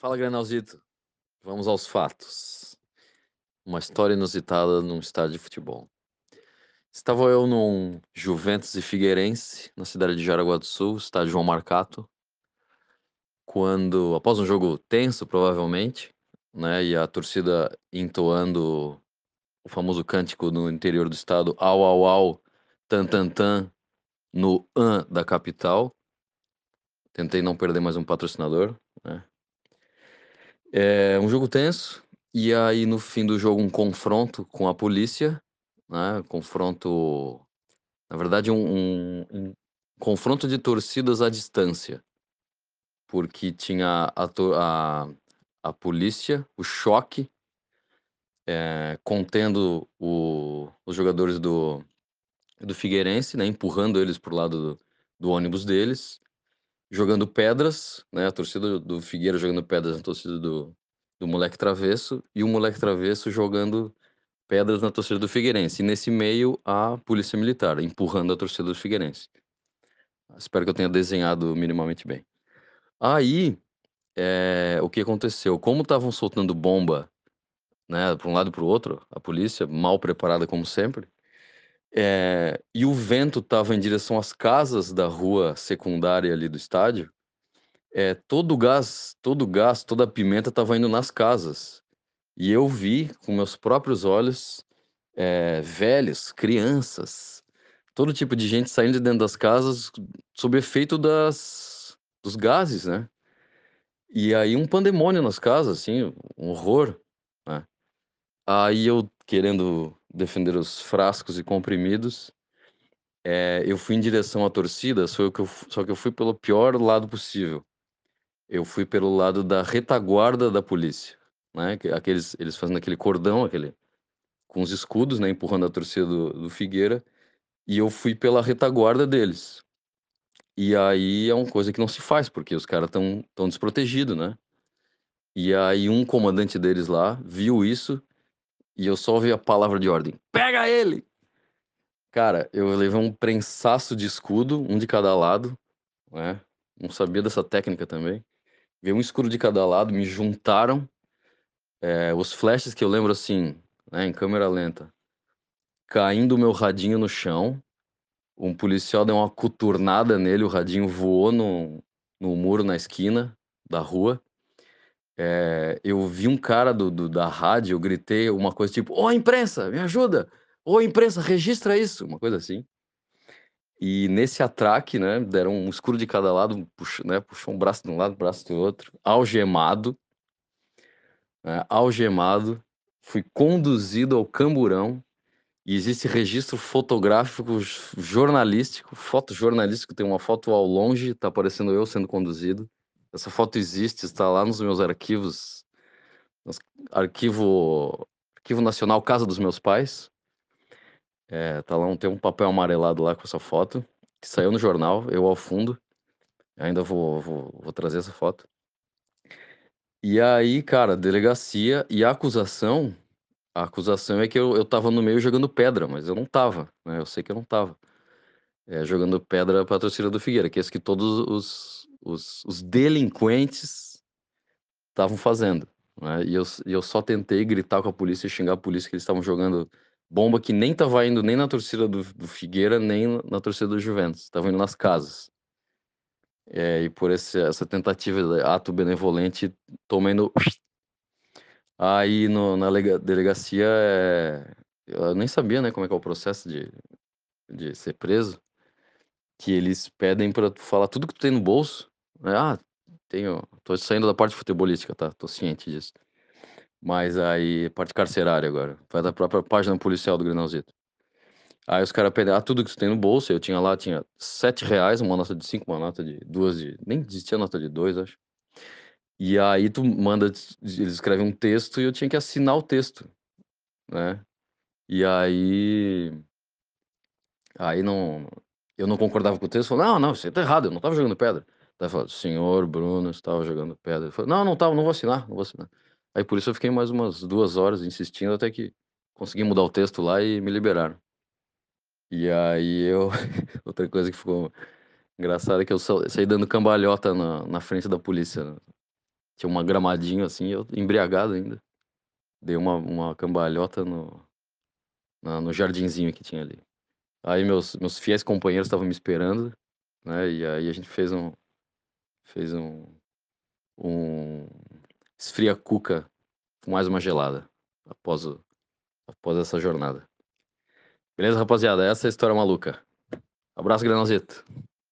Fala, Grenalzito. Vamos aos fatos. Uma história inusitada num estádio de futebol. Estava eu num Juventus e Figueirense, na cidade de Jaraguá do Sul, estádio João Marcato, quando, após um jogo tenso, provavelmente, né, e a torcida entoando o famoso cântico no interior do estado, au, au, au, tan, tan, tan, no an da capital. Tentei não perder mais um patrocinador, né? É um jogo tenso, e aí no fim do jogo um confronto com a polícia, né? Confronto, na verdade, um, um, um confronto de torcidas à distância, porque tinha a, a, a polícia, o choque, é, contendo o, os jogadores do, do Figueirense, né? Empurrando eles pro lado do, do ônibus deles jogando pedras, né? A torcida do Figueira jogando pedras na torcida do, do Moleque Travesso e o Moleque Travesso jogando pedras na torcida do Figueirense. E nesse meio, a Polícia Militar empurrando a torcida do Figueirense. Espero que eu tenha desenhado minimamente bem. Aí, é, o que aconteceu? Como estavam soltando bomba, né, para um lado e para o outro, a polícia, mal preparada como sempre, é, e o vento estava em direção às casas da rua secundária ali do estádio. É, todo o gás, todo o gás, toda a pimenta estava indo nas casas. E eu vi com meus próprios olhos é, velhos, crianças, todo tipo de gente saindo de dentro das casas sob efeito das, dos gases, né? E aí um pandemônio nas casas, assim, um horror, né? Aí eu querendo defender os frascos e comprimidos. É, eu fui em direção à torcida, só que, eu, só que eu fui pelo pior lado possível. Eu fui pelo lado da retaguarda da polícia, né? Aqueles, eles fazendo aquele cordão, aquele com os escudos, né? Empurrando a torcida do, do Figueira. E eu fui pela retaguarda deles. E aí é uma coisa que não se faz, porque os caras estão tão desprotegidos, né? E aí um comandante deles lá viu isso e eu só ouvi a palavra de ordem: pega ele! Cara, eu levei um prensaço de escudo, um de cada lado, né? Não sabia dessa técnica também. Veio um escudo de cada lado, me juntaram. É, os flashes que eu lembro assim, né, em câmera lenta, caindo o meu radinho no chão. Um policial deu uma coturnada nele, o radinho voou no, no muro na esquina da rua. É, eu vi um cara do, do, da rádio, eu gritei uma coisa tipo: Ô imprensa, me ajuda! Ô imprensa, registra isso! Uma coisa assim. E nesse atraque, né, deram um escuro de cada lado, né, puxou um braço de um lado, um braço do outro, algemado. Né, algemado, fui conduzido ao camburão. E existe registro fotográfico jornalístico, foto jornalístico, tem uma foto ao longe, tá aparecendo eu sendo conduzido. Essa foto existe, está lá nos meus arquivos, arquivo, arquivo nacional Casa dos Meus Pais. É, tá lá, tem um papel amarelado lá com essa foto, que saiu no jornal, eu ao fundo. Ainda vou, vou, vou trazer essa foto. E aí, cara, delegacia e a acusação, a acusação é que eu, eu tava no meio jogando pedra, mas eu não tava, né? Eu sei que eu não tava. É, jogando pedra pra torcida do Figueira, que é isso que todos os os, os delinquentes estavam fazendo. Né? E, eu, eu só tentei gritar com a polícia e xingar a polícia que eles estavam jogando bomba que nem estava indo nem na torcida do, do Figueira, nem na torcida do Juventus. Estavam indo nas casas. É, e por esse, essa tentativa de ato benevolente, tomei no... Aí no, na delegacia, é... eu nem sabia né, como é que é o processo de, de ser preso, que eles pedem para tu falar tudo que tu tem no bolso, né, ah, tenho. Tô saindo da parte futebolística, tá? Tô ciente disso. Mas aí, parte carcerária agora. Vai da própria página policial do Grenalzito. Aí os caras pedem, ah, tudo que você tem no bolso. Eu tinha lá, tinha sete reais, uma nota de cinco, uma nota de duas, de... nem existia nota de dois, acho. E aí tu manda, eles escrevem um texto e eu tinha que assinar o texto, né? E aí. Aí não. Eu não concordava com o texto, falei, não, não, você tá errado, eu não tava jogando pedra. Daí falou, senhor Bruno estava jogando pedra. Ele falou, não, não estava, não vou assinar, não vou assinar. Aí por isso eu fiquei mais umas duas horas insistindo até que consegui mudar o texto lá e me liberaram. E aí eu. Outra coisa que ficou engraçada é que eu saí dando cambalhota na, na frente da polícia. tinha uma gramadinho assim, eu embriagado ainda. Dei uma, uma cambalhota no, na, no jardinzinho que tinha ali. Aí meus, meus fiéis companheiros estavam me esperando, né? E aí a gente fez um. Fez um. Um. Esfria cuca com mais uma gelada. Após, o, após essa jornada. Beleza, rapaziada? Essa é a história maluca. Abraço, Granalzito.